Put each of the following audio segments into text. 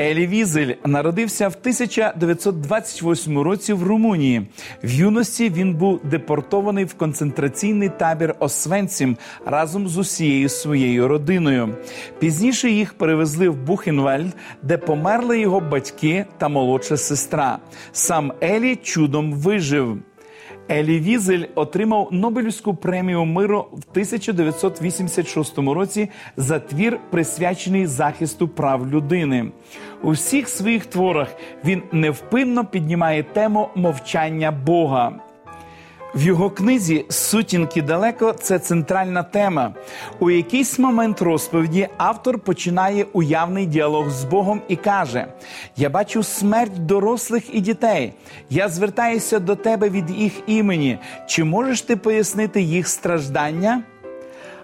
Елі Візель народився в 1928 році в Румунії. В юності він був депортований в концентраційний табір Освенцім разом з усією своєю родиною. Пізніше їх перевезли в Бухенвальд, де померли його батьки та молодша сестра. Сам Елі чудом вижив. Елі Візель отримав Нобелівську премію миру в 1986 році за твір, присвячений захисту прав людини. У всіх своїх творах він невпинно піднімає тему мовчання Бога. В його книзі Сутінки далеко це центральна тема. У якийсь момент розповіді автор починає уявний діалог з Богом і каже: Я бачу смерть дорослих і дітей. Я звертаюся до тебе від їх імені. Чи можеш ти пояснити їх страждання?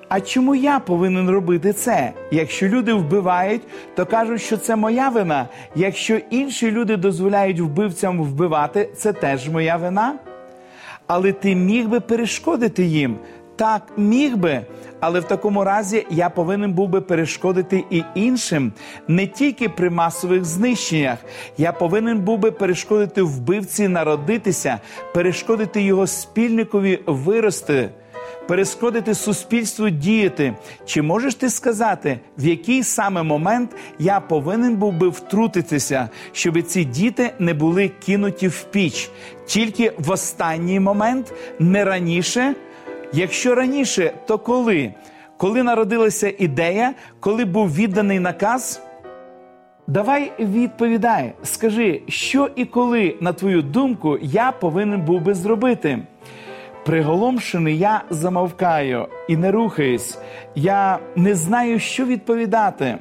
А чому я повинен робити це? Якщо люди вбивають, то кажуть, що це моя вина. Якщо інші люди дозволяють вбивцям вбивати, це теж моя вина але ти міг би перешкодити їм. Так, міг би, але в такому разі я повинен був би перешкодити і іншим, не тільки при масових знищеннях. Я повинен був би перешкодити вбивці народитися, перешкодити його спільникові вирости перешкодити суспільству діяти. Чи можеш ти сказати, в який саме момент я повинен був би втрутитися, щоб ці діти не були кинуті в піч? Тільки в останній момент, не раніше? Якщо раніше, то коли? Коли народилася ідея, коли був відданий наказ? Давай відповідай, скажи, що і коли, на твою думку, я повинен був би зробити. Приголомшений, я замовкаю і не рухаюсь. Я не знаю, що відповідати.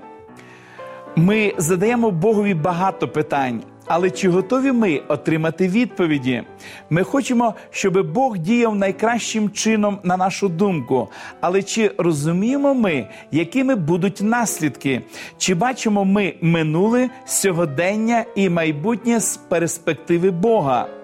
Ми задаємо Богові багато питань. Але чи готові ми отримати відповіді? Ми хочемо, щоб Бог діяв найкращим чином на нашу думку. Але чи розуміємо ми, якими будуть наслідки? Чи бачимо ми минуле сьогодення і майбутнє з перспективи Бога?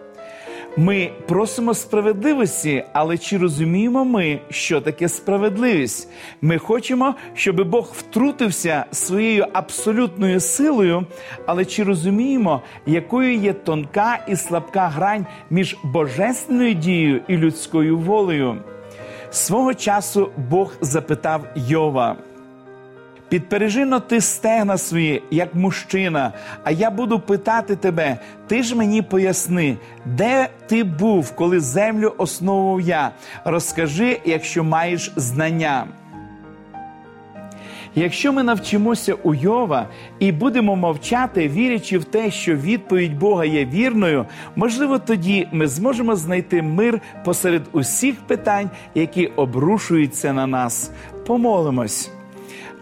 Ми просимо справедливості, але чи розуміємо ми, що таке справедливість? Ми хочемо, щоб Бог втрутився своєю абсолютною силою, але чи розуміємо, якою є тонка і слабка грань між божественною дією і людською волею? Свого часу Бог запитав Йова. Підпережино ти стегна свої, як мужчина, а я буду питати тебе, ти ж мені поясни, де ти був, коли землю основував я. Розкажи, якщо маєш знання. Якщо ми навчимося у Йова і будемо мовчати, вірячи в те, що відповідь Бога є вірною, можливо, тоді ми зможемо знайти мир посеред усіх питань, які обрушуються на нас. Помолимось.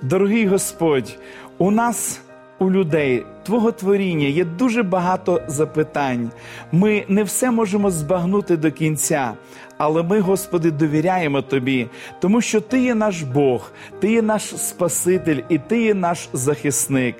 Дорогий Господь, у нас, у людей, Твого творіння є дуже багато запитань. Ми не все можемо збагнути до кінця, але ми, Господи, довіряємо Тобі, тому що Ти є наш Бог, Ти є наш Спаситель і Ти є наш захисник.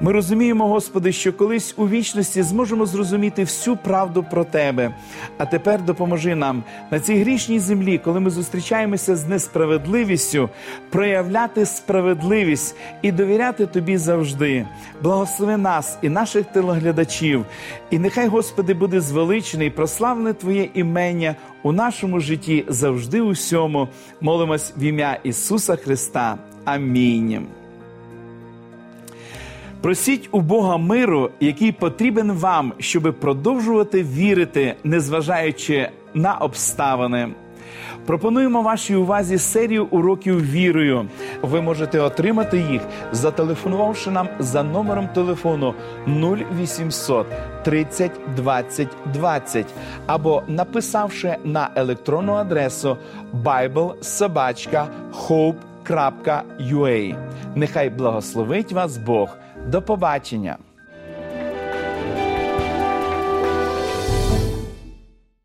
Ми розуміємо, Господи, що колись у вічності зможемо зрозуміти всю правду про Тебе. А тепер допоможи нам на цій грішній землі, коли ми зустрічаємося з несправедливістю, проявляти справедливість і довіряти Тобі завжди. Благослови нас і наших телеглядачів. І нехай, Господи, буде звеличений, прославлене Твоє імення у нашому житті завжди усьому. Молимось в ім'я Ісуса Христа. Амінь. Просіть у Бога миру, який потрібен вам, щоб продовжувати вірити, незважаючи на обставини. Пропонуємо вашій увазі серію уроків вірою. Ви можете отримати їх, зателефонувавши нам за номером телефону 0800 30 20 20 або написавши на електронну адресу biblesobachka.hope.ua. Нехай благословить вас Бог. До побачення!